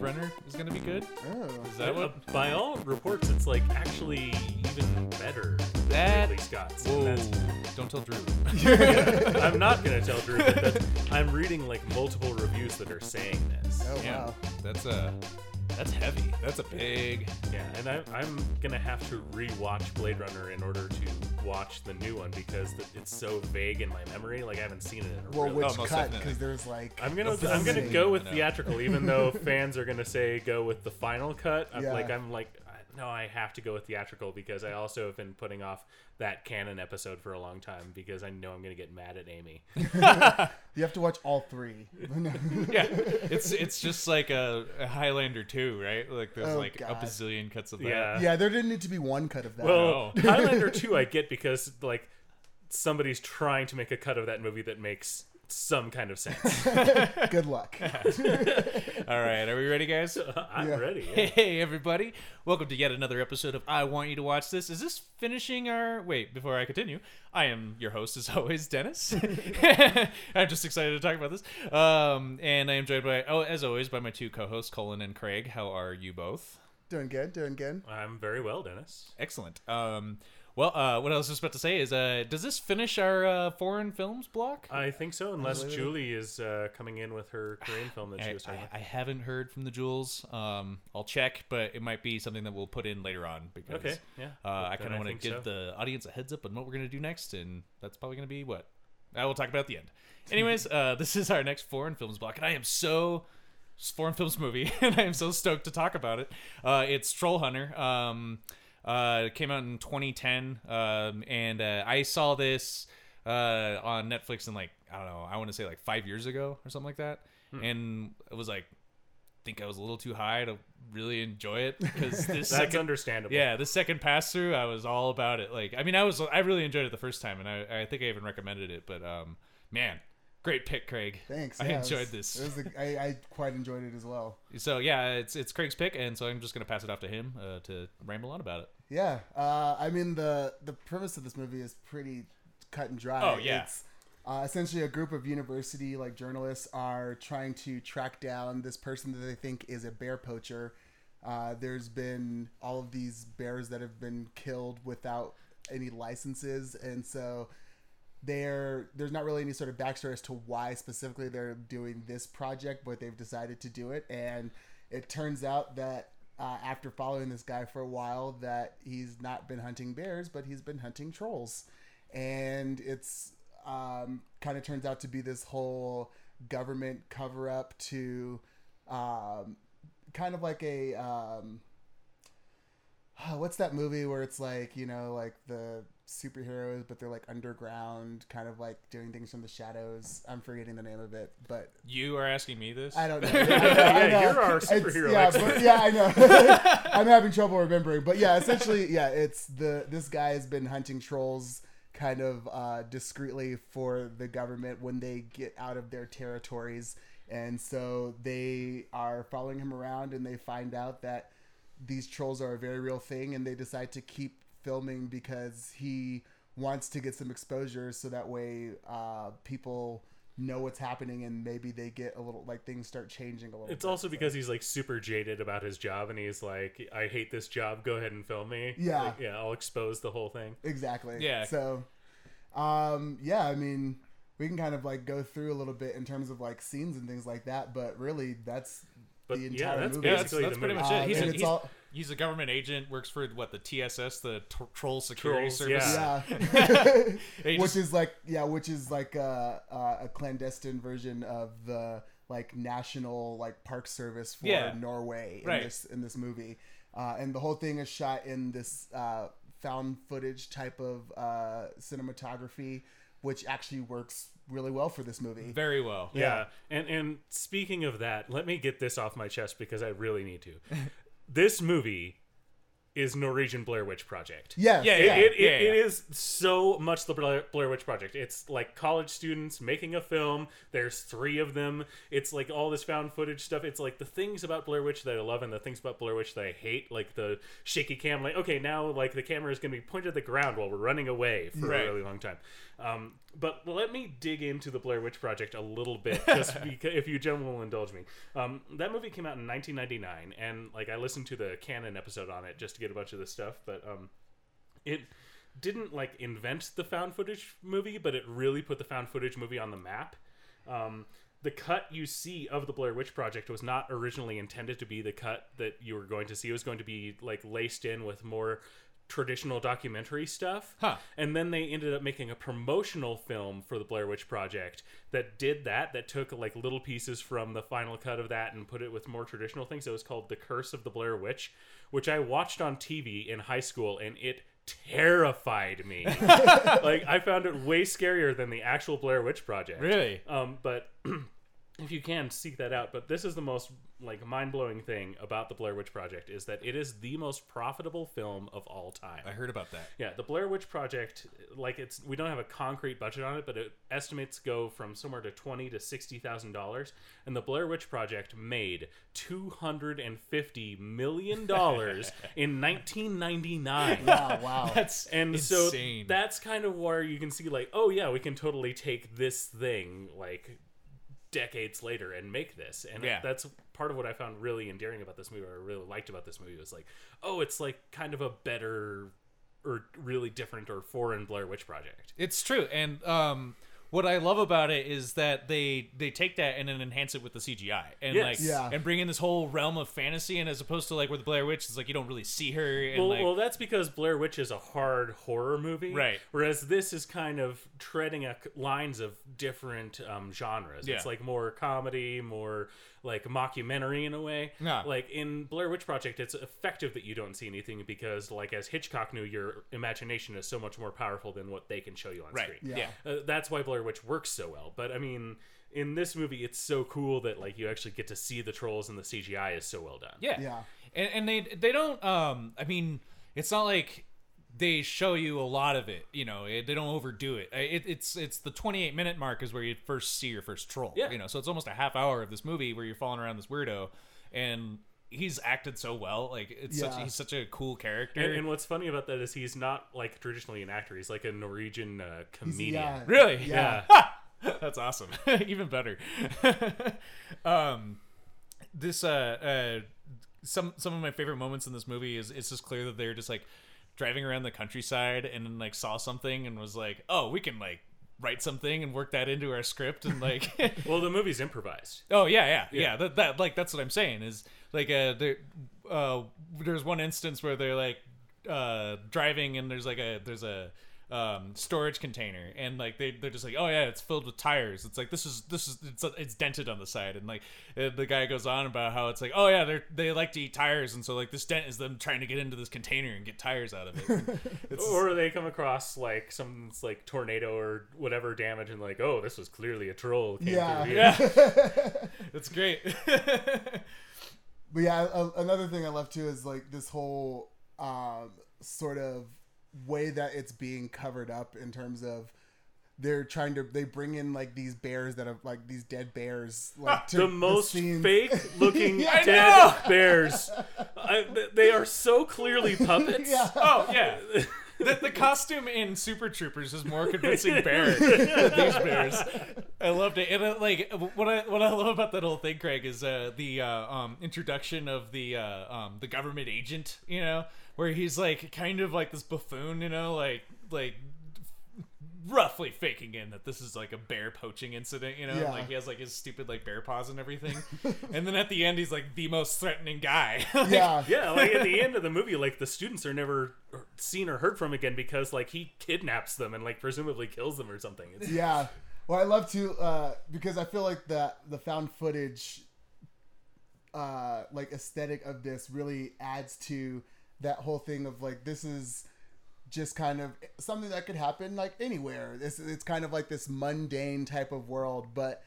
Blade Runner is going to be good. Oh. Is that what? Uh, by all reports, it's like actually even better than That- Ridley Scott's. Whoa! Don't tell Drew. I'm not gonna tell Drew, but I'm reading like multiple reviews that are saying this. Oh yeah, wow. that's a that's heavy. That's a big. Yeah, and I, I'm gonna have to rewatch Blade Runner in order to watch the new one because th- it's so vague in my memory. Like I haven't seen it in a Well, really. which oh, most cut? definitely. Because there's like. I'm gonna a I'm gonna filming. go with I know. theatrical, even though fans are gonna say go with the final cut. I'm Yeah. like I'm like no, I have to go with theatrical because I also have been putting off that canon episode for a long time because I know I'm gonna get mad at Amy. You have to watch all three. Yeah, it's it's just like a, a Highlander 2, right? Like there's Oh, like God. a bazillion cuts of that. Yeah. yeah, there didn't need to be one cut of that. Well, Oh. Highlander 2 I get because like somebody's trying to make a cut of that movie that makes some kind of sense. Good luck. All right, are we ready, guys? I'm Yeah. ready. yeah. Hey everybody, welcome to yet another episode of I Want You to Watch This. Is this finishing our wait, before I continue, I am your host as always, Dennis. I'm just excited to talk about this. Um and I am joined by oh as always by my two co-hosts, Colin and Craig. How are you both? doing good. Doing good. I'm very well, Dennis. Excellent. Um well, uh, what I was just about to say is, uh, does this finish our uh, foreign films block? I think so, unless Julie is uh, coming in with her Korean film that she I, was talking I, about. I haven't heard from the Jewels. Um, I'll check, but it might be something that we'll put in later on because Okay, yeah. uh, I kind of want to give so. the audience a heads up on what we're gonna do next, and that's probably gonna be what I will talk about at the end. Anyways, uh, this is our next foreign films block, and I am so foreign films movie, and I am so stoked to talk about it. Uh, it's Troll Hunter. Um, uh, it came out in 2010, um, and uh, I saw this uh, on Netflix in like I don't know, I want to say like five years ago or something like that, Hmm. and it was like. I think I was a little too high to really enjoy it because this That's second, understandable. yeah, the second pass through, I was all about it. Like, I mean, I was, I really enjoyed it the first time, and I, I think I even recommended it. But, um, man, great pick, Craig. Thanks. I yeah, it enjoyed was- this. It was I quite enjoyed it as well. So yeah, it's it's Craig's pick, and so I'm just gonna pass it off to him uh, to ramble on about it. Yeah. Uh, I mean the the premise of this movie is pretty cut and dry. Oh, yeah. It's uh, essentially a group of university like journalists are trying to track down this person that they think is a bear poacher. Uh, there's been all of these bears that have been killed without any licenses, and so there there's not really any sort of backstory as to why specifically they're doing this project, but they've decided to do it. And it turns out that uh, after following this guy for a while, that he's not been hunting bears, but he's been hunting trolls, and it's um, kind of turns out to be this whole government cover up to um, kind of like a um, what's that movie where it's like you know like the superheroes but they're like underground kind of like doing things from the shadows. I'm forgetting the name of it but You are asking me this? i don't know. Yeah, you're our It's- superhero yeah, but, yeah i know. I'm having trouble remembering but yeah essentially yeah it's the this guy has been hunting trolls kind of uh, discreetly for the government when they get out of their territories and so they are following him around and they find out that these trolls are a very real thing and they decide to keep filming because he wants to get some exposure so that way uh, people know what's happening and maybe they get a little like things start changing a little It's bit, also so. because he's like super jaded about his job, and he's like, "I hate this job. Go ahead and film me." Yeah. Like, yeah. I'll expose the whole thing. exactly Yeah. so um yeah i mean we can kind of like go through a little bit in terms of like scenes and things like that but really that's But the yeah, entire that's movie Yeah, that's, that's the pretty movie. much it. Um, He's, a, it's he's, all- he's a government agent, works for what the TSS, the tr- Troll Security Trolls, Service. yeah. yeah which just- is like yeah which is like a, a, a clandestine version of the like national like park service for Yeah. norway in Right. this in this movie uh, and the whole thing is shot in this uh, found footage type of uh, cinematography which actually works really well for this movie very well. Yeah. And and speaking of that, let me get this off my chest because I really need to. This movie is Norwegian Blair Witch Project. Yes, Yeah, It, yeah. it, it, yeah. it is so much the Blair, Blair Witch Project. It's like college students making a film. There's three of them. It's like all this found footage stuff. It's like the things about Blair Witch that I love and the things about Blair Witch that I hate. Like the shaky cam. Like okay, now like the camera is going to be pointed at the ground while we're running away for Right. a really long time. Um, but let me dig into the Blair Witch Project a little bit, just because, if you gentlemen will indulge me. Um, that movie came out in 1999, and like I listened to the canon episode on it just to get a bunch of this stuff, but um, it didn't like invent the found footage movie, but it really put the found footage movie on the map. Um, the cut you see of the Blair Witch Project was not originally intended to be the cut that you were going to see. It was going to be like laced in with more traditional documentary stuff. Huh. And then they ended up making a promotional film for the Blair Witch Project that did that, that took like little pieces from the final cut of that and put it with more traditional things. It was called The Curse of the Blair Witch, which I watched on TV in high school and it terrified me. like I found it way scarier than the actual Blair Witch Project. Really? Um, but if you can seek that out, but this is the most like mind-blowing thing about the Blair Witch Project is that it is the most profitable film of all time. I heard about that. Yeah, the Blair Witch Project, like it's we don't have a concrete budget on it, but it estimates go from somewhere to twenty to sixty thousand dollars, and the Blair Witch Project made two hundred and fifty million dollars in nineteen ninety nine. Wow, wow. That's And insane. so that's kind of where you can see, like, oh yeah, we can totally take this thing like decades later and make this, and Yeah. that's part of what I found really endearing about this movie, or I really liked about this movie, was like, oh, it's like kind of a better or really different or foreign Blair Witch Project. It's true, and um, what I love about it is that they they take that and then enhance it with the CGI and Yes. like Yeah. and bring in this whole realm of fantasy, and as opposed to like with Blair Witch, it's like you don't really see her. And Well, like, well, that's because Blair Witch is a hard horror movie, Right. Whereas this is kind of treading a, lines of different um, genres. Yeah. It's like more comedy, more like mockumentary in a way. Yeah. Like in Blair Witch Project, it's effective that you don't see anything because, like as Hitchcock knew, your imagination is so much more powerful than what they can show you on right, screen. yeah. Yeah. Uh, that's why Blair Witch works so well. But I mean. In this movie, it's so cool that like you actually get to see the trolls and the CGI is so well done. Yeah. Yeah. And, and they they don't um I mean it's not like they show you a lot of it, you know. It, they don't overdo it. it. It's it's the 28 minute mark is where you first see your first troll. Yeah. You know, so it's almost a half hour of this movie where you're following around this weirdo, and he's acted so well. Like it's such he's such a cool character. And, and what's funny about that is he's not like traditionally an actor. He's like a Norwegian uh, comedian. yeah. really? Yeah. That's awesome. Even better. um, this uh, uh, some some of my favorite moments in this movie is it's just clear that they're just like driving around the countryside and then like saw something and was like, oh, we can like write something and work that into our script and like Well, the movie's improvised. Oh yeah, yeah, yeah. Yeah. That, that like that's what I'm saying is like uh there uh there's one instance where they're like uh driving and there's like a there's a um storage container and like they they're just like oh yeah it's filled with tires it's like this is this is it's it's dented on the side and like uh, the guy goes on about how it's like oh yeah they they like to eat tires and so like this dent is them trying to get into this container and get tires out of it Or they come across like some like tornado or whatever damage, and like, oh, this was clearly a troll. Came Yeah. through yeah it's great But yeah, a, another thing I love too is like this whole um, sort of way that it's being covered up in terms of they're trying to they bring in like these bears that are like these dead bears like to The most scenes- fake looking Yeah, dead bears. I, they are so clearly puppets. Yeah. Oh yeah. The, the costume in Super Troopers is more convincing bear than these bears. I loved it, and uh, like what I what I love about that whole thing, Craig, is uh, the uh, um, introduction of the uh, um, the government agent. You know, where he's like kind of like this buffoon. You know, like like roughly faking in that this is like a bear poaching incident. You know, Yeah. like he has like his stupid like bear paws and everything, and then at the end he's like the most threatening guy. Like, yeah Yeah, like at the end of the movie, like the students are never seen or heard from again because like he kidnaps them and like presumably kills them or something. It's, yeah well i love to uh because i feel like that the found footage uh like aesthetic of this really adds to that whole thing of like this is just kind of something that could happen like anywhere. This it's kind of like this mundane type of world but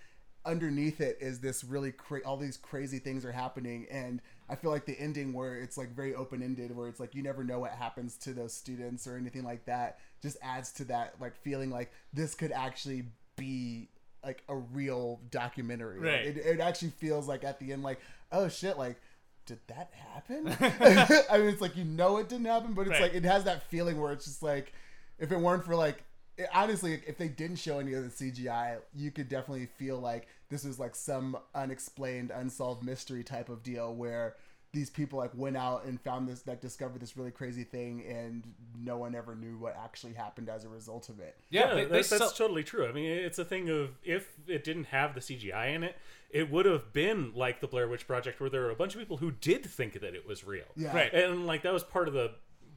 underneath it is this really cra- all these crazy things are happening. And i feel like the ending where it's like very open-ended where it's like you never know what happens to those students or anything like that just adds to that like feeling like this could actually be like a real documentary. Like, Right. it, it actually feels like at the end like oh shit like did that happen i mean it's like you know it didn't happen but it's Right. like it has that feeling where it's just like if it weren't for like it, honestly if they didn't show any of the cgi you could definitely feel like this was like some unexplained unsolved mystery type of deal where these people like went out and found this like discovered this really crazy thing and no one ever knew what actually happened as a result of it Yeah, Yeah, they, that- they that's sell- totally true. I mean, it's a thing of if it didn't have the CGI in it, it would have been like the Blair Witch Project, where there were a bunch of people who did think that it was real. Yeah. Right. and like that was part of the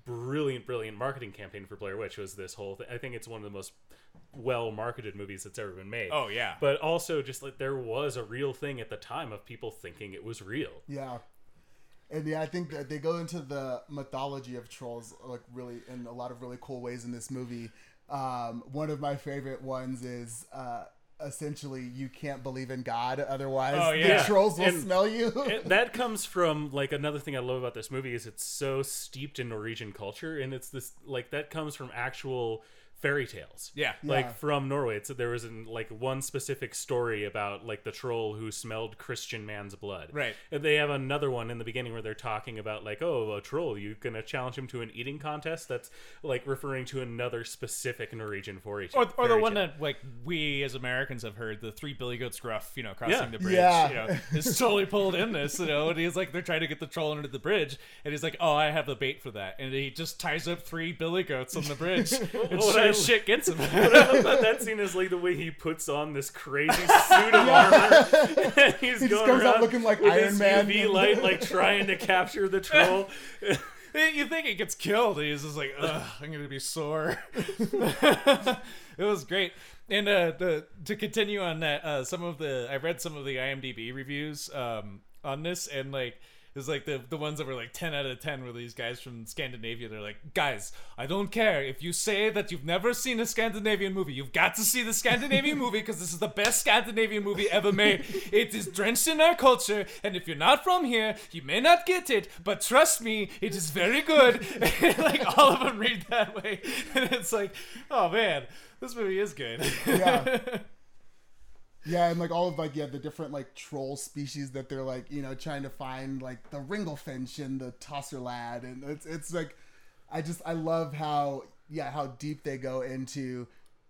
brilliant, brilliant marketing campaign for Blair Witch. Was this whole? Th- I think it's one of the most well marketed movies that's ever been made. Oh, yeah. but also just like there was a real thing at the time of people thinking it was real. Yeah. And yeah, I think that they go into the mythology of trolls like really in a lot of really cool ways in this movie. Um, one of my favorite ones is uh, essentially you can't believe in God, otherwise Oh, yeah. the trolls will And- smell you. It- that comes from like another thing I love about this movie is it's so steeped in Norwegian culture, and it's this like that comes from actual fairy tales. yeah. like Yeah. from Norway. It's there was an, like one specific story about like the troll who smelled Christian man's blood. Right. And they have another one in the beginning where they're talking about like, oh, a troll, you're gonna challenge him to an eating contest? That's like referring to another specific Norwegian fairy Or, or the fairy one tale. that like we as Americans have heard, the three billy goats gruff, you know, crossing Yeah. the bridge. Yeah. You know, is totally pulled in this, you know, and he's like they're trying to get the troll under the bridge, and he's like, Oh, I have the bait for that. And he just ties up three billy goats on the bridge and What sure As shit gets him. What I love about that scene is like the way he puts on this crazy suit of armor. and he's He just going comes out around looking like with Iron his Man. UV light, like trying to capture the troll. you think he gets killed, he's just like, Ugh, I'm gonna be sore. it was great. And uh, the to continue on that, uh, some of the I read some of the IMDb reviews um, on this, and like it's like the the ones that were like ten out of ten were these guys from Scandinavia. They're like, guys, I don't care if you say that you've never seen a Scandinavian movie. You've got to see the Scandinavian movie because this is the best Scandinavian movie ever made. It is drenched in our culture, and if you're not from here, you may not get it. But trust me, it is very good. like all of them read that way, and it's like, oh man, this movie is good. Yeah. Yeah, and like all of like yeah the different like troll species that they're like you know trying to find like the Ringlefinch and the Tosser lad and it's it's like I just I love how yeah how deep they go into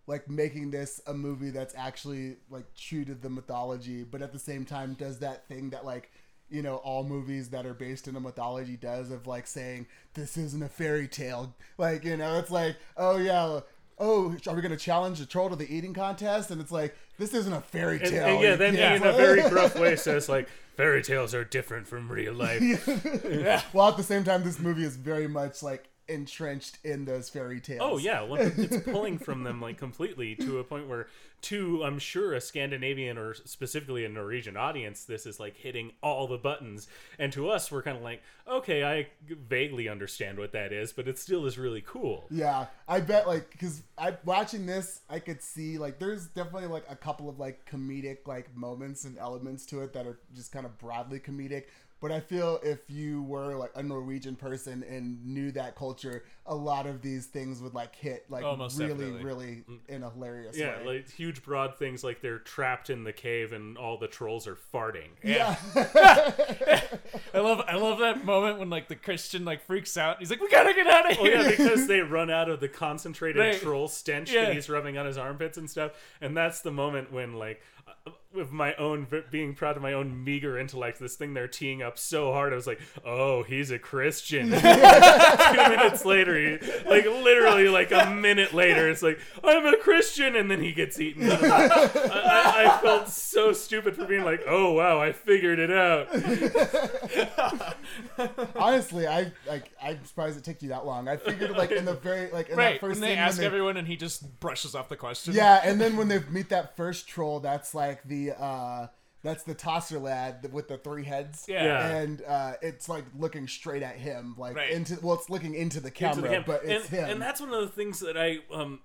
like making this a movie that's actually like true to the mythology but at the same time does that thing that like you know all movies that are based in a mythology does of like saying this isn't a fairy tale. Like you know it's like oh yeah oh are we gonna challenge the troll to the eating contest and it's like this isn't a fairy tale and yeah, then Yeah. he in a very gruff way says like, fairy tales are different from real life. yeah. well at the same time this movie is very much like entrenched in those fairy tales Oh yeah, well, it's pulling from them like completely to a point where, to I'm sure a Scandinavian or specifically a Norwegian audience, this is like hitting all the buttons, and to us, we're kind of like, okay, I vaguely understand what that is, but it still is really cool. Yeah, I bet like because I watching this, I could see like there's definitely like a couple of like comedic like moments and elements to it that are just kind of broadly comedic. But I feel if you were like a Norwegian person and knew that culture, a lot of these things would like hit like Oh, most really, definitely. really mm. in a hilarious Yeah, way. like huge broad things like they're trapped in the cave and all the trolls are farting. yeah, I love I love that moment when like the Christian like freaks out. He's like, we gotta get out of Oh here. yeah, because they run out of the concentrated Right. troll stench Yeah. that he's rubbing on his armpits and stuff, and that's the moment when like, with my own being proud of my own meager intellect, this thing they're teeing up so hard, I was like, oh, he's a Christian. Two minutes later, he, like literally like a minute later, it's like I'm a Christian, and then he gets eaten. I, I, I felt so stupid for being like, oh wow, I figured it out. honestly, I like I'm surprised it took you that long. I figured like in the very like in that right. first When they scene ask when they, everyone and he just brushes off the question. Yeah, and then when they meet that first troll, that's like the uh that's the tosser lad with the three heads. Yeah. Yeah. And uh it's like looking straight at him, like Right. into well, it's looking into the camera, into the camp. but it's and, him. and that's one of the things that I um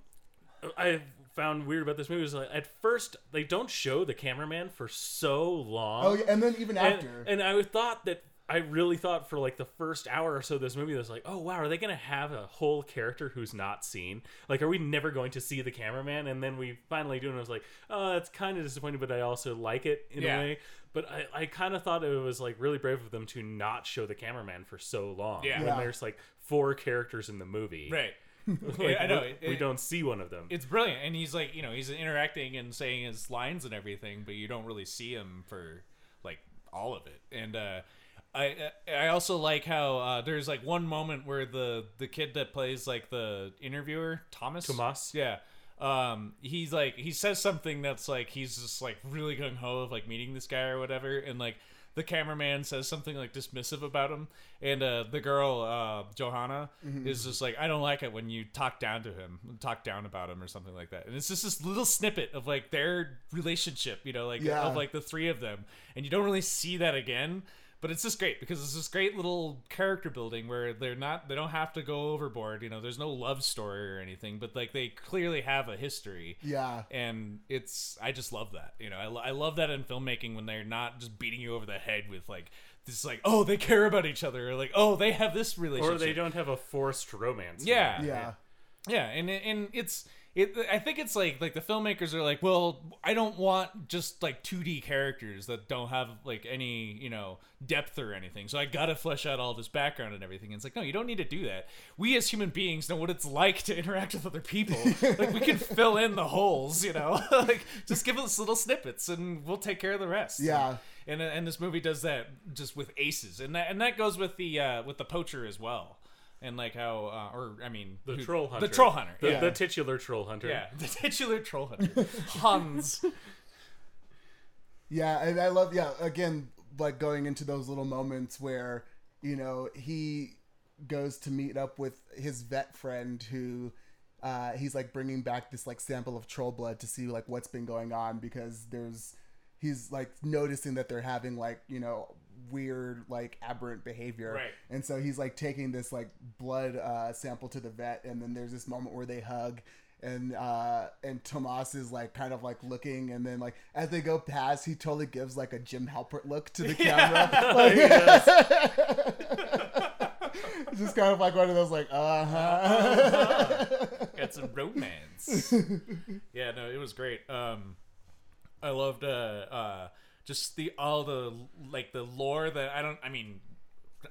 I found weird about this movie is like at first they don't show the cameraman for so long. Oh yeah, and then even and, after. and I thought that I really thought for like the first hour or so of this movie, I was like, oh wow, are they gonna have a whole character who's not seen? Like, are we never going to see the cameraman? And then we finally do, and I was like, oh, that's kind of disappointing, but I also like it in Yeah. a way. But I, I kind of thought it was like really brave of them to not show the cameraman for so long. Yeah. when Yeah. there's like four characters in the movie, Right. Like, I know. we, It- we don't see one of them. It's brilliant, and he's like, you know, he's interacting and saying his lines and everything, but you don't really see him for like all of it. And uh, I I also like how uh, there's like one moment where the the kid that plays like the interviewer Thomas Tomas? yeah. Um, he's like he says something that's like he's just like really gung ho of like meeting this guy or whatever, and like the cameraman says something like dismissive about him, and uh, the girl uh, Johanna is just like I don't like it when you talk down to him, talk down about him or something like that, and it's just this little snippet of like their relationship, you know, like Yeah. of like the three of them, and you don't really see that again. But it's just great because it's this great little character building where they're not they don't have to go overboard. You know, there's no love story or anything, but like they clearly have a history. yeah. And it's I just love that. You know, I, lo- I love that in filmmaking when they're not just beating you over the head with like this like oh they care about each other or like oh they have this relationship or they don't have a forced romance. Yeah. Yeah. yeah, and and it's it. I think it's like like the filmmakers are like, well, I don't want just like 2D characters that don't have like any you know depth or anything. So I gotta flesh out all this background and everything. And it's like, no, you don't need to do that. We as human beings know what it's like to interact with other people. like we can fill in the holes, you know. like just give us little snippets and we'll take care of the rest. Yeah. And and this movie does that just with aces, and that and that goes with the uh, with the poacher as well. And like how, uh, or I mean, The who- troll hunter. The troll hunter. The, yeah. the titular troll hunter. Yeah, the titular troll hunter, Hans. Yeah, and I love yeah, again, like going into those little moments where, you know, he goes to meet up with his vet friend who uh, he's like bringing back this like sample of troll blood to see like what's been going on because there's he's like noticing that they're having like you know weird like aberrant behavior Right. and so he's like taking this like blood uh, sample to the vet and then there's this moment where they hug and uh and Tomas is like kind of like looking and then like as they go past he totally gives like a Jim Halpert look to the camera Like- it's just kind of like one of those like uh-huh Got some romance. yeah, no, it was great. Um, I loved uh, uh, just the all the like the lore that I don't. I mean,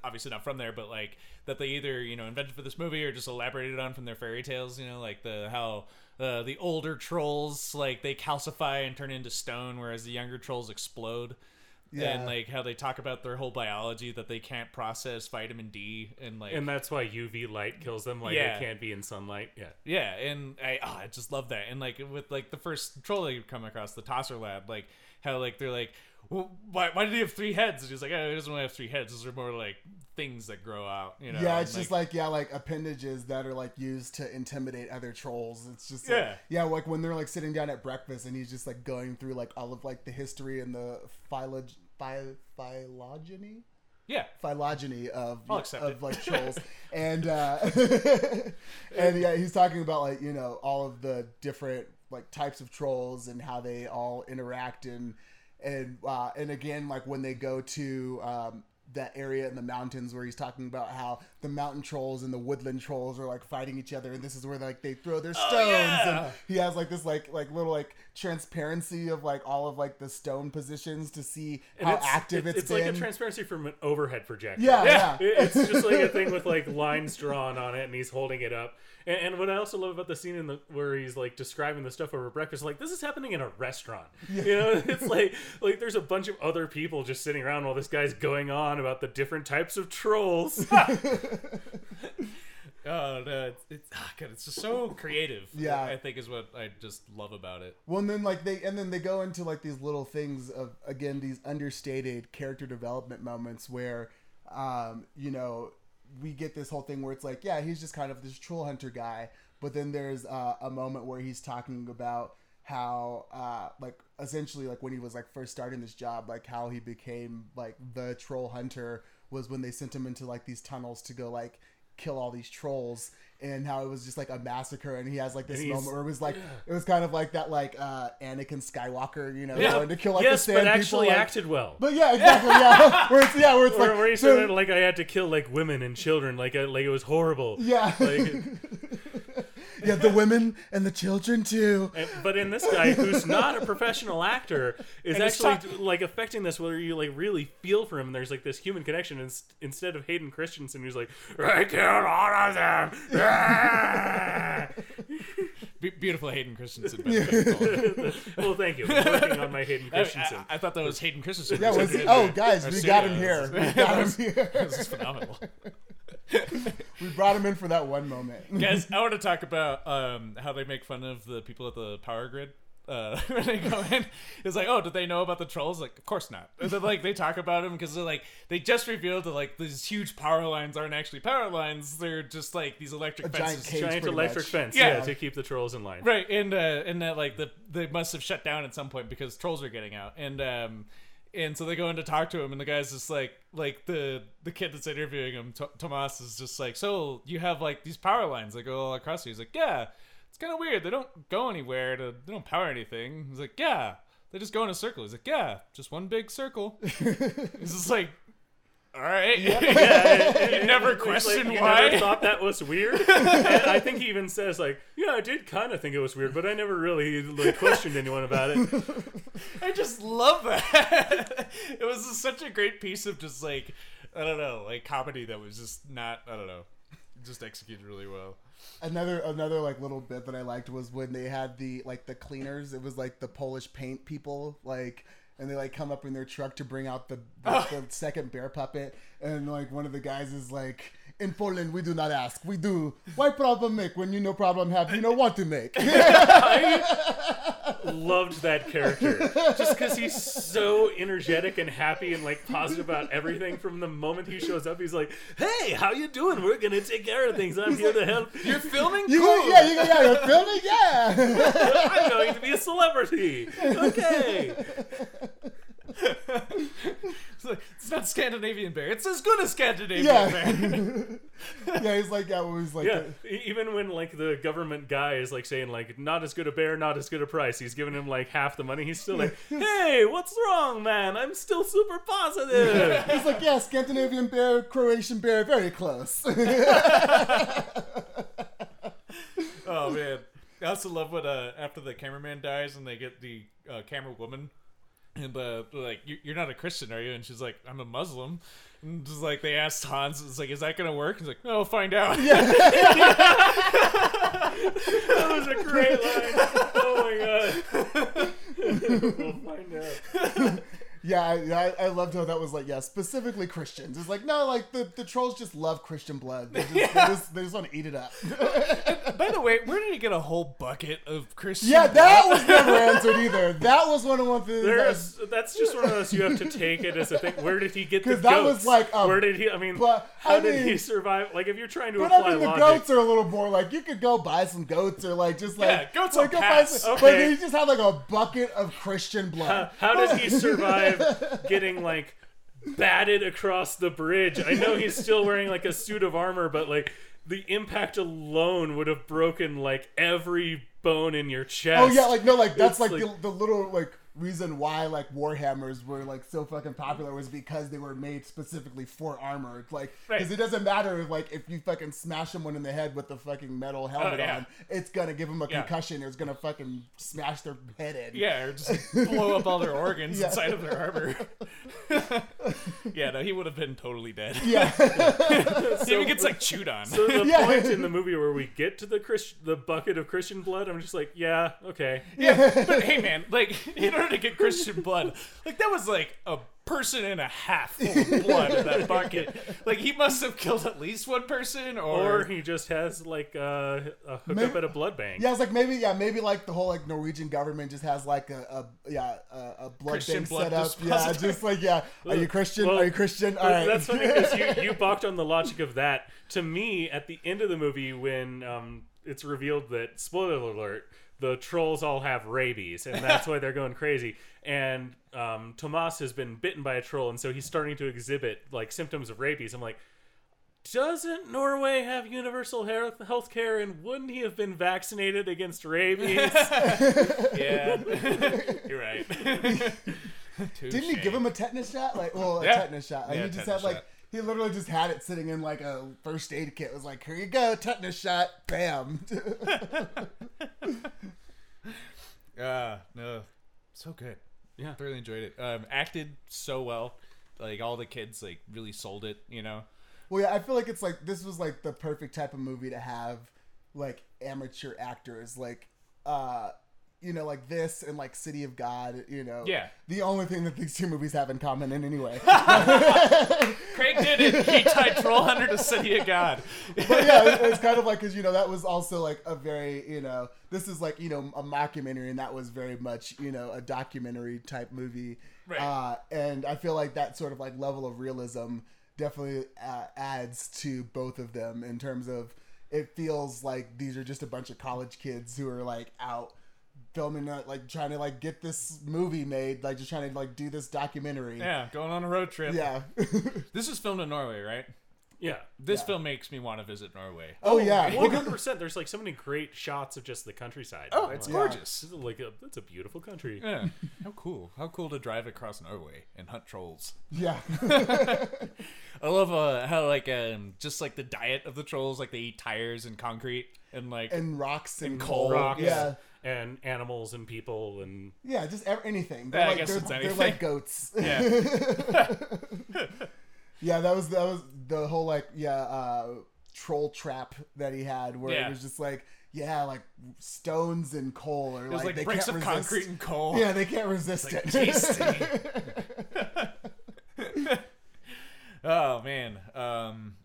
obviously not from there, but like that they either you know invented for this movie or just elaborated on from their fairy tales. You know, like the how. Uh, the older trolls like they calcify and turn into stone whereas the younger trolls explode Yeah. and like how they talk about their whole biology that they can't process vitamin d and like And that's why UV light kills them. Like Yeah. it can't be in sunlight. Yeah. Yeah, and I oh, I just love that. And like with like the first troll that you come across, the Tosser lad, like how like they're like, well, why, why did he have three heads? And he's like, oh, he doesn't to have three heads. Those are more like things that grow out. You know? yeah, and, it's just like yeah, like appendages that are like used to intimidate other trolls. It's just like, Yeah. yeah, like when they're like sitting down at breakfast and he's just like going through like all of like the history and the phylog phy- phylogeny yeah, phylogeny of of like trolls and uh and yeah he's talking about like you know all of the different like types of trolls and how they all interact and and uh and again like when they go to um that area in the mountains where he's talking about how the mountain trolls and the woodland trolls are like fighting each other and this is where like they throw their oh, stones Oh, yeah. and he has like this like like little like transparency of like all of like the stone positions to see And how it's, active it's, it's it's like a been. transparency from an overhead projector. Yeah, yeah. It- It's just like a thing with like lines drawn on it, and he's holding it up. And, and what I also love about the scene in the where he's like describing the stuff over breakfast, like this is happening in a restaurant. Yeah. You know, it's like like there's a bunch of other people just sitting around while this guy's going on about the different types of trolls. oh no, it's, it's ah, God, it's just so creative. Yeah. I think is what I just love about it. Well, and then like they and then they go into like these little things of again these understated character development moments where, um, you know, we get this whole thing where it's like, yeah, he's just kind of this troll hunter guy, but then there's uh, a moment where he's talking about how uh like essentially like when he was like first starting this job like how he became like the troll hunter was when they sent him into like these tunnels to go like kill all these trolls and how it was just like a massacre and he has like this he's- moment where it was like it was kind of like that like uh Anakin Skywalker you know Yeah. going to kill like yes, the but sand actually people, like- acted well. but yeah exactly yeah where it's yeah where it's Or like where he so- said like I had to kill like women and children, like uh, like it was horrible. yeah Like, yeah the women and the children too and, but in this guy who's not a professional actor is And actually talk- like affecting this where you like really feel for him. And there's like this human connection. And s- instead of Hayden Christensen, who's like I killed all of them. Ah!" Be- beautiful Hayden Christensen. by the well, thank you. I'm working on my Hayden Christensen. I, I thought that was Hayden Christensen. yeah was Our oh guys we got him here we got him here This is phenomenal. We brought him in for that one moment Guys, I want to talk about um, how they make fun of the people at the power grid. Uh, when they go in, it's like, oh, did they know about the trolls? Like, of course not. And then, like, they talk about them because they're like, they just revealed that like these huge power lines aren't actually power lines; they're just like these electric A giant fences. cage. Giant pretty electric much. fence, Yeah. yeah. to keep the trolls in line. Right, and uh, and that like the they must have shut down at some point because trolls are getting out, and um, and so they go in to talk to him, and the guy's just like like the the kid that's interviewing him, T- Tomas is just like, so you have like these power lines that go all across you. He's like, yeah, it's kind of weird. They don't go anywhere. To, they don't power anything. He's like, yeah, they just go in a circle. He's like, yeah, just one big circle. He's just like. All right. Yeah, you never He's question like, you why. never thought that was weird. and I think he even says like, "Yeah, I did kind of think it was weird, but I never really like, questioned anyone about it." I just love that. it was just such a great piece of just like I don't know, like comedy that was just not I don't know, just executed really well. another another like little bit that I liked was when they had the like the cleaners. It was like the Polish paint people, like, and they like come up in their truck to bring out the the, oh. the second bear puppet, and like one of the guys is like. In Poland, we do not ask. We do. Why problem make when you no problem have? You know want to make. Loved that character just because he's so energetic and happy and like positive about everything. From the moment he shows up, he's like, "Hey, how you doing? We're gonna take care of things. I'm here to help. You're filming? You cool. yeah, you yeah, you're filming, yeah. I'm going to be a celebrity. Okay." It's, like, it's not Scandinavian bear. It's as good as Scandinavian Yeah. bear. yeah, he's like, yeah, it was like, Yeah, the- even when like the government guy is like saying like not as good a bear, not as good a price, he's giving him like half the money. He's still like, "Hey, what's wrong, man? I'm still super positive." he's like, yeah, Scandinavian bear, Croatian bear, very close. oh man, I also love what uh, after the cameraman dies and they get the uh, camera woman. And uh, like, "You- you're not a Christian, are you? And she's like, I'm a Muslim. And just like they asked Hans, it's like, is that gonna work? He's like, no, we'll find out. that was a great line. Oh my god. we'll find out. Yeah, I, I, loved how that was like, yeah, specifically Christians. It's like, no, like the, the trolls just love Christian blood. They just, they just, they just want to eat it up. By the way, where did he get a whole bucket of Christian? yeah, that blood? was never answered either. That was one of one things. that There's, that's just one of those you have to take it as a thing. Where did he get the 'Cause that was like, um, Where did he? I mean, but, how I did mean- he survive? Like, if you're trying to But apply I mean, the logic, goats are a little more like you could go buy some goats or like just like Yeah, goats like go buy some, Okay. But he just had like a bucket of Christian blood. how, how did he survive getting like batted across the bridge? I know he's still wearing like a suit of armor, but like the impact alone would have broken like every bone in your chest. Oh yeah, like no, like that's like, like- the, the little like reason why like warhammers were like so fucking popular was because they were made specifically for armor. It's like because Right. it doesn't matter if like if you fucking smash someone in the head with the fucking metal oh, helmet yeah. on, it's gonna give them a Yeah. concussion. Or it's gonna fucking smash their head in. Yeah, or just blow up all their organs Yeah. inside of their armor. yeah, no, he would have been totally dead. Yeah, yeah. he even gets like chewed on. So the Yeah. point in the movie where we get to the Christ- the bucket of Christian blood, I'm just like, yeah, okay. yeah, but hey, man, like in order to get Christian blood, like that was like a person and a half full of blood in that bucket. Like he must have killed at least one person, or, Or he just has like uh, a hookup Maybe- at a blood bank. yeah. It's like maybe yeah, maybe like the whole like Norwegian government just has like a, a yeah a, a blood Christian bank blood set up. Yeah, just like yeah. Are you Christian? Well, Are you Christian? All right. That's funny because you, you balked on the logic of that. To me, at the end of the movie, when um, it's revealed that, spoiler alert, the trolls all have rabies, and that's why they're going crazy. And um, Tomas has been bitten by a troll, and so he's starting to exhibit like symptoms of rabies. I'm like, doesn't Norway have universal health care and wouldn't he have been vaccinated against rabies? Yeah, you're right. Didn't he give him a tetanus shot? Like, well, a Yeah. tetanus shot. Like, Yeah, he just tetanus had like shot. He literally just had it sitting in like a first aid kit. It was like, here you go, tetanus shot, bam. Uh, no, so good. Yeah. thoroughly enjoyed it. Um, acted so well. Like all the kids, like really sold it. You know. well, yeah, I feel like it's like this was like the perfect type of movie to have like amateur actors, like uh, you know, like this and like City of God. You know, Yeah. The only thing that these two movies have in common, in any way. Craig did it. He tied Troll Hunter to City of God. but yeah, it- it's kind of like because you know that was also like a very you know this is like you know a mockumentary and that was very much you know a documentary type movie, Right. uh, and I feel like that sort of like level of realism definitely uh, adds to both of them in terms of it feels like these are just a bunch of college kids who are like out filming uh, like trying to like get this movie made like just trying to like do this documentary Yeah, going on a road trip. yeah This is filmed in Norway, right? yeah. This Yeah. film makes me want to visit Norway. oh yeah One hundred percent. There's like so many great shots of just the countryside. Oh, it's Like, gorgeous. This is like a, it's a beautiful country. Yeah. How cool. How cool to drive across Norway and hunt trolls. yeah I love uh, how like um just like the diet of the trolls, like they eat tires and concrete and like and rocks and, coal, Rocks yeah and animals and people and Yeah, just ev- anything. They're Yeah, I like, guess they're, it's they're like goats. yeah. yeah, that was that was the whole like yeah uh, troll trap that he had, where Yeah. it was just like yeah, like stones and coal, or It was like, they bricks can't of resist. concrete and coal. Yeah, they can't resist Like, it. tasty. oh man. Um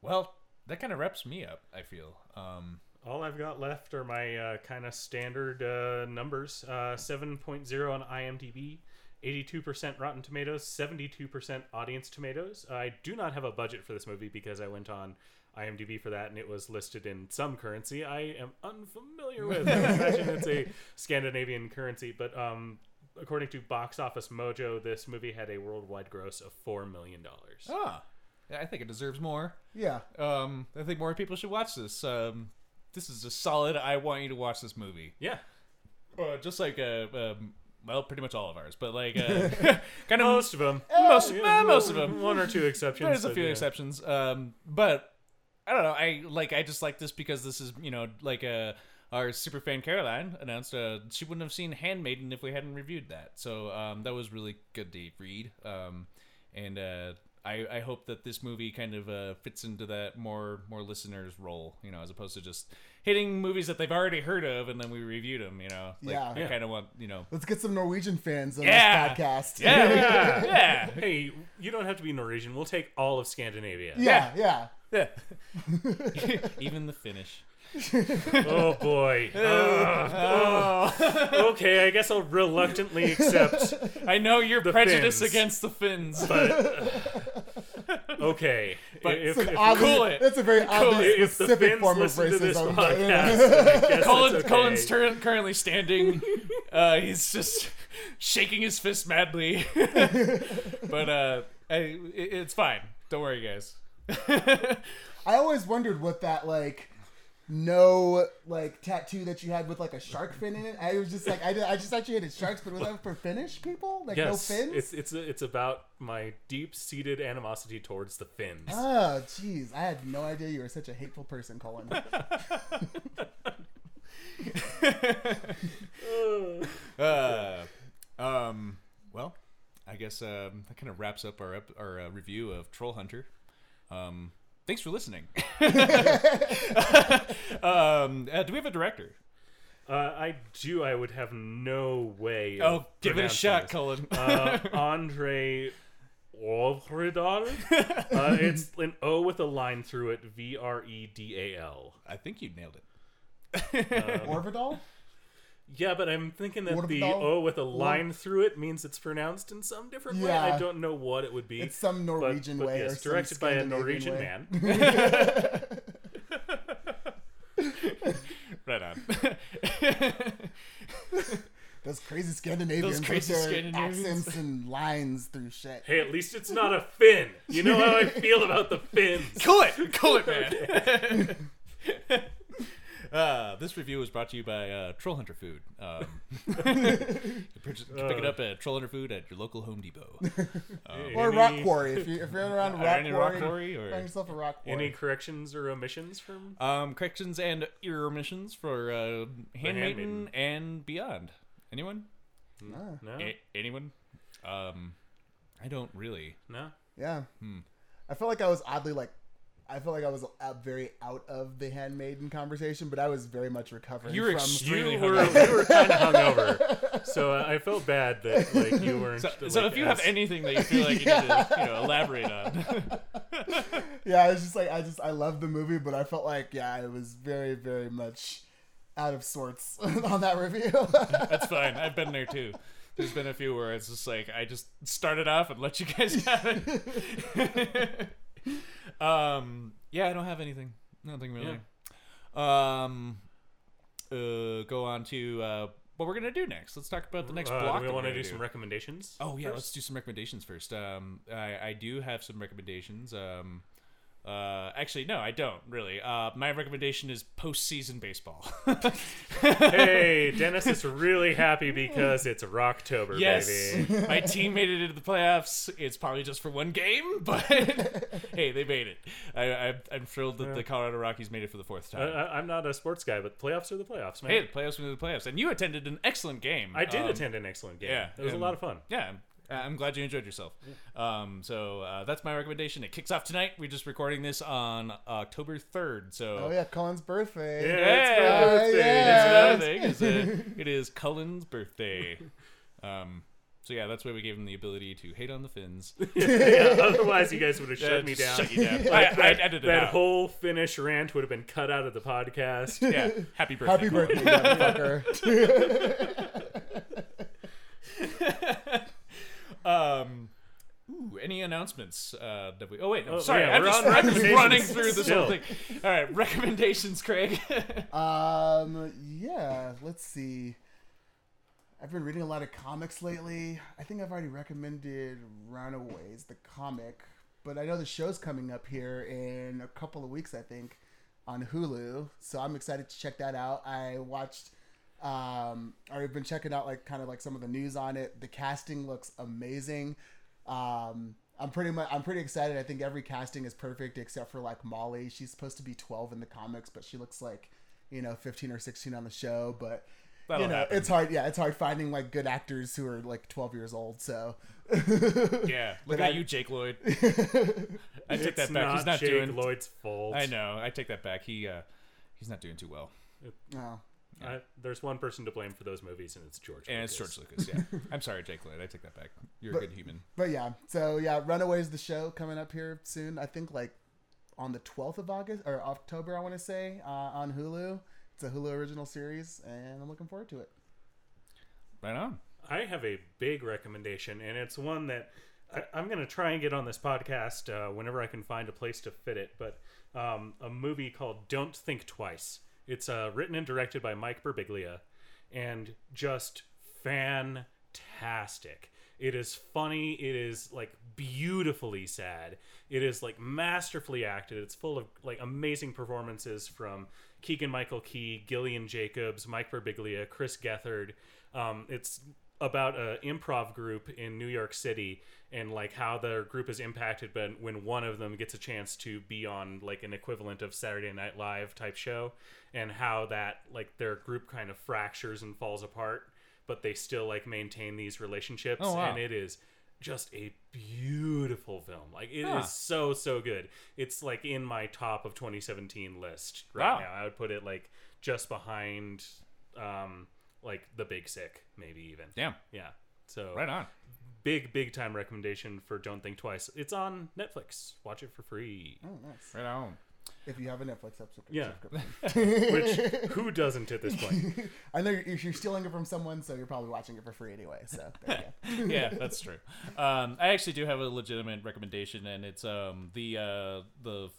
well, that kind of wraps me up, I feel. Um all I've got left are my uh, kind of standard uh, numbers. Uh, 7.0 on IMDb, 82% Rotten Tomatoes, 72% Audience Tomatoes. I do not have a budget for this movie because I went on IMDb for that and it was listed in some currency I am unfamiliar with. I imagine it's a Scandinavian currency, but um, according to Box Office Mojo, this movie had a worldwide gross of $4 million. ah. I think it deserves more. yeah, Um I think more people should watch this. Um this is a solid I want you to watch this movie. Yeah. Uh, just like uh um, well, pretty much all of ours, but like uh, kind of Most of them. most, eh, most of them. One or two exceptions. There's a few yeah. exceptions, um, but I don't know. I like. I just like this because this is you know like uh, our super fan Caroline announced uh, she wouldn't have seen Handmaiden if we hadn't reviewed that. So um, that was really good to read, um, and uh, I, I hope that this movie kind of uh, fits into that more more listeners role, you know, as opposed to just hitting movies that they've already heard of and then we reviewed them. You know, like, Yeah. I Yeah. kind of want you know. let's get some Norwegian fans on Yeah. this podcast. Yeah, Yeah. yeah, Hey, you don't have to be Norwegian. We'll take all of Scandinavia. yeah, yeah. yeah. Even the Finnish. Oh boy. Ugh. Oh. okay, I guess I'll reluctantly accept. I know you're The prejudiced Finns. against the Finns. Okay, But if, It's, an if, oddly, Cool it. it's a very oddly if the specific form of listen to this racism. but, podcast, Colin, okay. Colin's tur- currently standing. Uh, he's just shaking his fist madly. but uh, I, it, it's fine. Don't worry, guys. I always wondered what that like no like tattoo that you had with like a shark fin in it. I was just like I, did, I just actually hated sharks, but was that for Finnish people? Like Yes, no fins? it's it's it's about my deep-seated animosity towards the Finns. Oh, jeez. I had no idea you were such a hateful person, Colin. Uh, um, well, I guess um, that kind of wraps up our ep- our uh, review of Troll Hunter. Um, thanks for listening. um, uh, do we have a director? Uh, I do. I would have no way. Oh, of give it a pronouncing shot, this. Colin. uh, Andre Ovredal. Uh, it's an O with a line through it. V R E D A L. I think you nailed it. Orvidal? Yeah, but I'm thinking that the Ovredal? O with a line through it means it's pronounced in some different way. Yeah. I don't know what it would be. It's some but- Norwegian but way yes, or some directed by a Scandinavian Norwegian way. man. Right on. That's crazy Scandinavians Those crazy with their Scandinavians. accents and lines through shit. Hey, at least it's not a Finn. You know how I feel about the Finns. Cool it, cool it, man. Uh, this review was brought to you by uh, Troll Hunter Food. Um, you purchase- you can pick it up at Troll Hunter Food at your local Home Depot. Or Any- Rock Quarry. If, you, if you're around Are Rock any Quarry, Rock Quarry or- find yourself a Rock Quarry. Any corrections or omissions from? Um, corrections and ear omissions for uh, Handmaiden Handmaiden. and beyond. Anyone? Ah, No, A- anyone? Um, I don't really. no. yeah. Hmm. I felt like I was oddly like. I felt like I was uh, very out of the handmaiden conversation, but I was very much recovering You were from. extremely You hungover. were you were kind of hungover, so uh, I felt bad that like you weren't. So, like, so if you have anything that you feel like you need to, you know, elaborate on, yeah, I was just like I just I love the movie, but I felt like yeah, I was very very much out of sorts on that review. that's fine. I've been there too. There's been a few where it's just like I just started off and let you guys have it. um, yeah, I don't have anything. Nothing really. Um, uh, go on to uh, what we're gonna do next. Let's talk about the next Uh, block. do we want to do gonna some recommendations. Oh yeah, first? let's do some recommendations first. Um, I, I do have some recommendations. Um, uh, actually, no, I don't really. Uh, my recommendation is postseason baseball. hey, Dennis is really happy because it's Rocktober, yes, baby. my team made it into the playoffs. It's probably just for one game, but hey, they made it. I, I'm thrilled that the Colorado Rockies made it for the fourth time. I- I'm not a sports guy, but playoffs are the playoffs, man. hey, the playoffs were the playoffs, and you attended an excellent game. I did Um, attend an excellent game. yeah, it was a lot of fun. Yeah, I'm- I'm glad you enjoyed yourself. Um, so uh, that's my recommendation. It kicks off tonight. We're just recording this on October third. So oh yeah, Cullen's birthday. Yeah, Yeah, it's birthday. yeah. that's another thing. Is uh, it is Cullen's birthday. Um, so yeah, that's why we gave him the ability to hate on the Finns. yeah, otherwise, you guys would have Yeah, shut me down. Shut you down. Like I, I that, edited it that out. whole Finnish rant would have been cut out of the podcast. yeah, happy birthday. Happy birthday, motherfucker. Ooh, any announcements? Uh, that we? Oh wait, no, Oh, sorry, yeah, I'm we're just on I'm just running through this whole thing. All right, recommendations, Craig. um, yeah. Let's see. I've been reading a lot of comics lately. I think I've already recommended Runaways, the comic, but I know the show's coming up here in a couple of weeks. I think on Hulu, so I'm excited to check that out. I watched. Um, I've been checking out like kind of like some of the news on it. The casting looks amazing. Um, I'm pretty much I'm pretty excited. I think every casting is perfect except for like Molly. She's supposed to be 12 in the comics, but she looks like you know 15 or 16 on the show. But That'll you know happen. it's hard. Yeah, it's hard finding like good actors who are like 12 years old. So yeah, look at I- you, Jake Lloyd. I take that back. He's not Jake doing. Lloyd's fault. I know. I take that back. He uh, he's not doing too well. oh. I- there's one person to blame for those movies, and it's George. And it's Lucas. George Lucas. Yeah, I'm sorry, Jake Lloyd. I take that back. You're a good human. But yeah, so yeah, Runaways the show coming up here soon. I think like on the 12th of August or October, I want to say uh, on Hulu. It's a Hulu original series, and I'm looking forward to it. Right on. I have a big recommendation, and it's one that I, I'm going to try and get on this podcast uh, whenever I can find a place to fit it. But um, a movie called Don't Think Twice. It's uh, written and directed by Mike Birbiglia, and just fantastic. It is funny. It is like beautifully sad. It is like masterfully acted. It's full of like amazing performances from Keegan Michael Key, Gillian Jacobs, Mike Birbiglia, Chris Gethard. Um, it's about an improv group in New York City and like how their group is impacted when when one of them gets a chance to be on like an equivalent of Saturday Night Live type show and how that like their group kind of fractures and falls apart but they still like maintain these relationships Oh, wow. and it is just a beautiful film like it is Huh. so so good it's like in my top of 2017 list right Wow. now i would put it like just behind um like the big sick maybe even Damn. yeah so Right on. big big time recommendation for don't think twice it's on netflix watch it for free Oh, nice. Right on. If you have a Netflix subscription. Yeah. which who doesn't at this point I know you're, you're stealing it from someone, so you're probably watching it for free anyway. So there you yeah, that's true. Um, I actually do have a legitimate recommendation, and it's um, the uh, the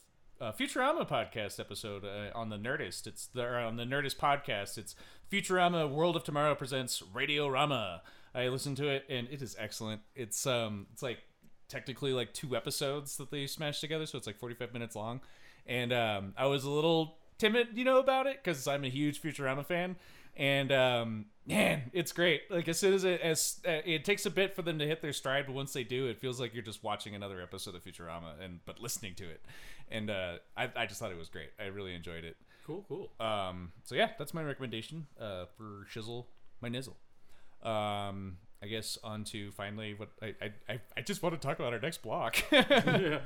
uh, Futurama podcast episode uh, on the Nerdist. It's the, on the Nerdist podcast. It's Futurama World of Tomorrow presents Radiorama. I listened to it and it is excellent. It's um it's like technically like two episodes that they smashed together, so it's like 45 minutes long. And um, I was a little timid, you know, about it because I'm a huge Futurama fan. And um, man, it's great. Like as soon as it as uh, it takes a bit for them to hit their stride, but once they do, it feels like you're just watching another episode of Futurama and but listening to it. And uh, I I just thought it was great. I really enjoyed it. Cool, cool. Um, so yeah, that's my recommendation uh, for Shizzle My Nizzle. Um, I guess on to finally what I, I, I- just want to talk about our next block. yeah.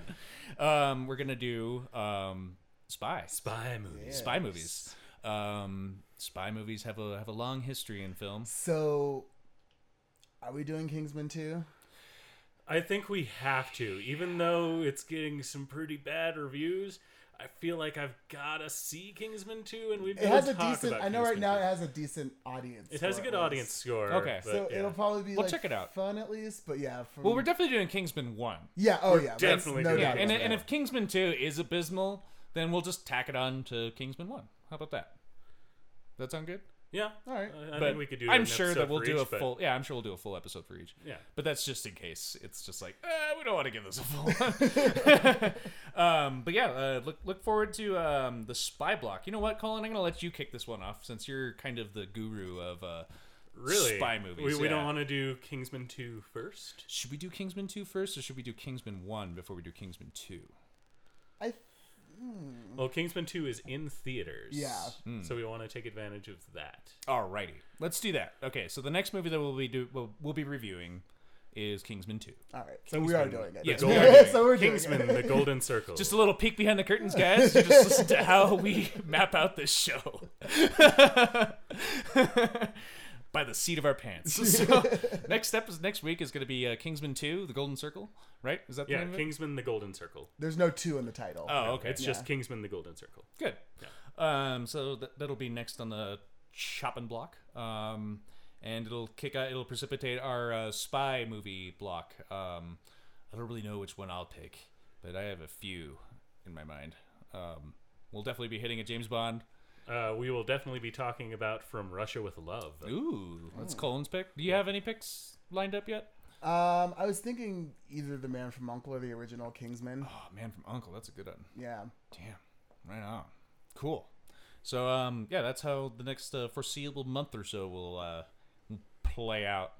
um, we're gonna do um, spy Spy movies. spy movies. Um, spy movies have a have a long history in film. So, are we doing Kingsman 2? I think we have to, even though it's getting some pretty bad reviews. I feel like I've gotta see Kingsman 2, and we've It gotta has a talk decent. about I know right Kingsman now 2. it has a decent audience. It has a good audience score. Okay. but, So yeah. it'll probably be We'll like check it out. fun at least, but yeah. From, Well, we're definitely doing Kingsman one. yeah. Oh yeah. definitely no doing Yeah, doubt and and if Kingsman two is abysmal, then we'll just tack it on to Kingsman one. How about that? That sound good? yeah, All right. I, I but think we could do. I'm an sure that we'll do each, a but- full. Yeah, I'm sure we'll do a full episode for each. Yeah. But that's just in case. It's just like eh, we don't want to give this a full. um, but yeah, uh, look look forward to um, the Spy Block. You know what, Colin? I'm gonna let you kick this one off since you're kind of the guru of uh, Really, spy movies. We, we yeah. don't want to do Kingsman 2 first. Should we do Kingsman two first, or should we do Kingsman one before we do Kingsman two? I Well, Kingsman 2 is in theaters. Yeah. Hmm. So we want to take advantage of that. Alrighty, let's do that. Okay, so the next movie that we'll be do we'll, we'll be reviewing is Kingsman two. all right. So we are doing it. Yes, The we are Golden- doing it. so we're doing Kingsman, it. the Golden Circle. Just a little peek behind the curtains, guys. Just listen to how we map out this show by the seat of our pants. So next step is next week is going to be uh, Kingsman Two: The Golden Circle, right? Is that the yeah, name of it? Kingsman, the Golden Circle. There's no two in the title. Oh, okay. It's just Kingsman, the Golden Circle. Good. Um, so th- that'll be next on the chopping block. Um, and it'll kick out, it'll precipitate our uh, spy movie block. Um, I don't really know which one I'll pick, but I have a few in my mind. Um, we'll definitely be hitting a James Bond. Uh, we will definitely be talking about From Russia with Love. Ooh, that's Colin's pick. Do you have any picks lined up yet? Um, I was thinking either the Man from Uncle or the original Kingsman. Oh, man from Uncle. That's a good one. Yeah. Damn. Right on. Cool. So um yeah, that's how the next uh, foreseeable month or so will uh play out.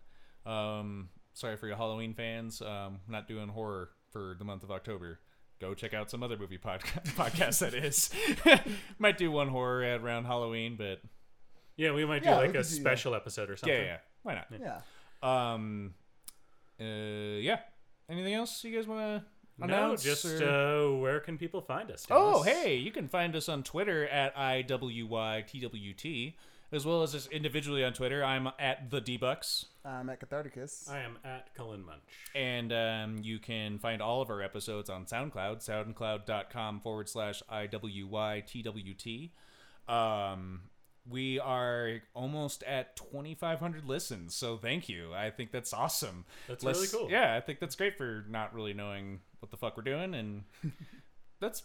Um sorry for your Halloween fans. Um not doing horror for the month of October. Go check out some other movie podcast podcast that is. Might do one horror at around Halloween, but Yeah, we might do Yeah, like a do that. special episode or something. yeah, yeah. Why not? Yeah. Um uh yeah. Anything else you guys want to No, announce? just or- uh, where can people find us? Oh, hey, you can find us on Twitter at IWYTWT, as well as just individually on Twitter. I'm at the Dbucks. Um, at Catharticus. I am at Cullen Munch. And um, you can find all of our episodes on SoundCloud, soundcloud.com forward slash IWYTWT. Um, we are almost at 2,500 listens, so thank you. I think that's awesome. That's Less- really cool. Yeah, I think that's great for not really knowing what the fuck we're doing, and that's.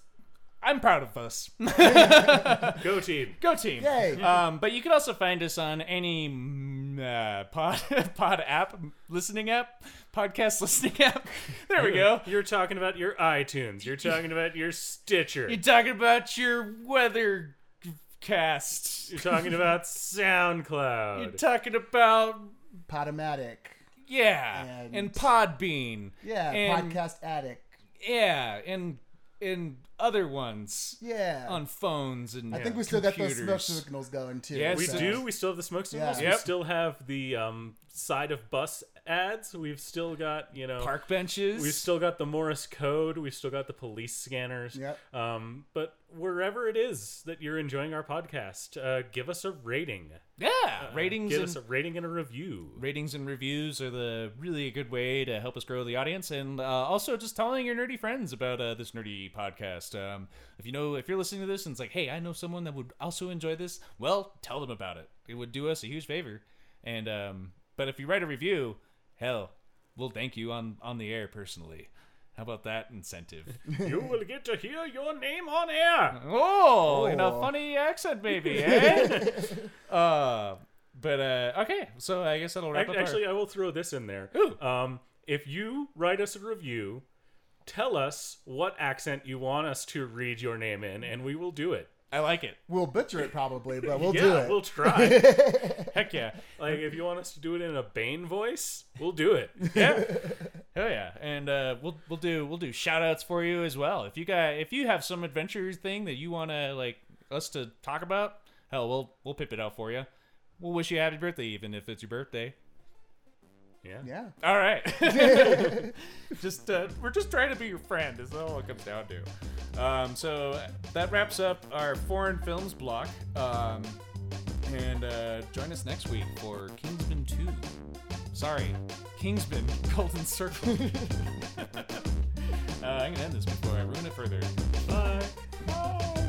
I'm proud of us. Go team. Go team! Yay. Um, but you can also find us on any mm, uh, pod pod app, listening app, podcast listening app. There we go. You're talking about your iTunes. You're talking about your Stitcher. You're talking about your weather cast. You're talking about SoundCloud. You're talking about Podomatic. yeah, And- and, Podbean. Yeah. and, Podcast Addict. Yeah, and and other ones Yeah. on phones and I think we still got those smoke signals going too. Yes, we so- do. We still have the smoke signals. Yeah. We Yep. still have the um, side of bus ads. We've still got you know park benches. We've still got the Morse code. We've still got the police scanners. Yep. Um, but wherever it is that you're enjoying our podcast, uh, give us a rating. Yeah Uh, ratings Give and us a rating and a review. ratings and reviews are the really a good way to help us grow the audience and uh, also just telling your nerdy friends about uh, this nerdy podcast. Um, if you know if you're listening to this and it's like hey i know someone that would also enjoy this well tell them about it. It would do us a huge favor. And um, but if you write a review hell we'll thank you on on the air personally How about that incentive? you will get to hear your name on air. Oh, in a Oh. funny accent, maybe. Eh? uh, but uh, okay, so I guess that'll wrap Ac- up. our- Actually, I will throw this in there. Ooh. Um, if you write us a review, tell us what accent you want us to read your name in, and we will do it. I like it. We'll butcher it probably, but we'll yeah, do it. we'll try. Heck yeah, like, if you want us to do it in a Bane voice, we'll do it. yeah, hell yeah, and uh, we'll we'll do we'll do shout outs for you as well. If you got if you have some adventure thing that you want to like us to talk about, hell, we'll we'll pip it out for you. We'll wish you a happy birthday, even if it's your birthday. Yeah. yeah. All right. just uh, we're just trying to be your friend. Is all it comes down to. Um, so that wraps up our foreign films block. Um, and uh, join us next week for Kingsman Two. Sorry, Kingsman Golden Circle. uh, I'm gonna end this before I ruin it further. Bye.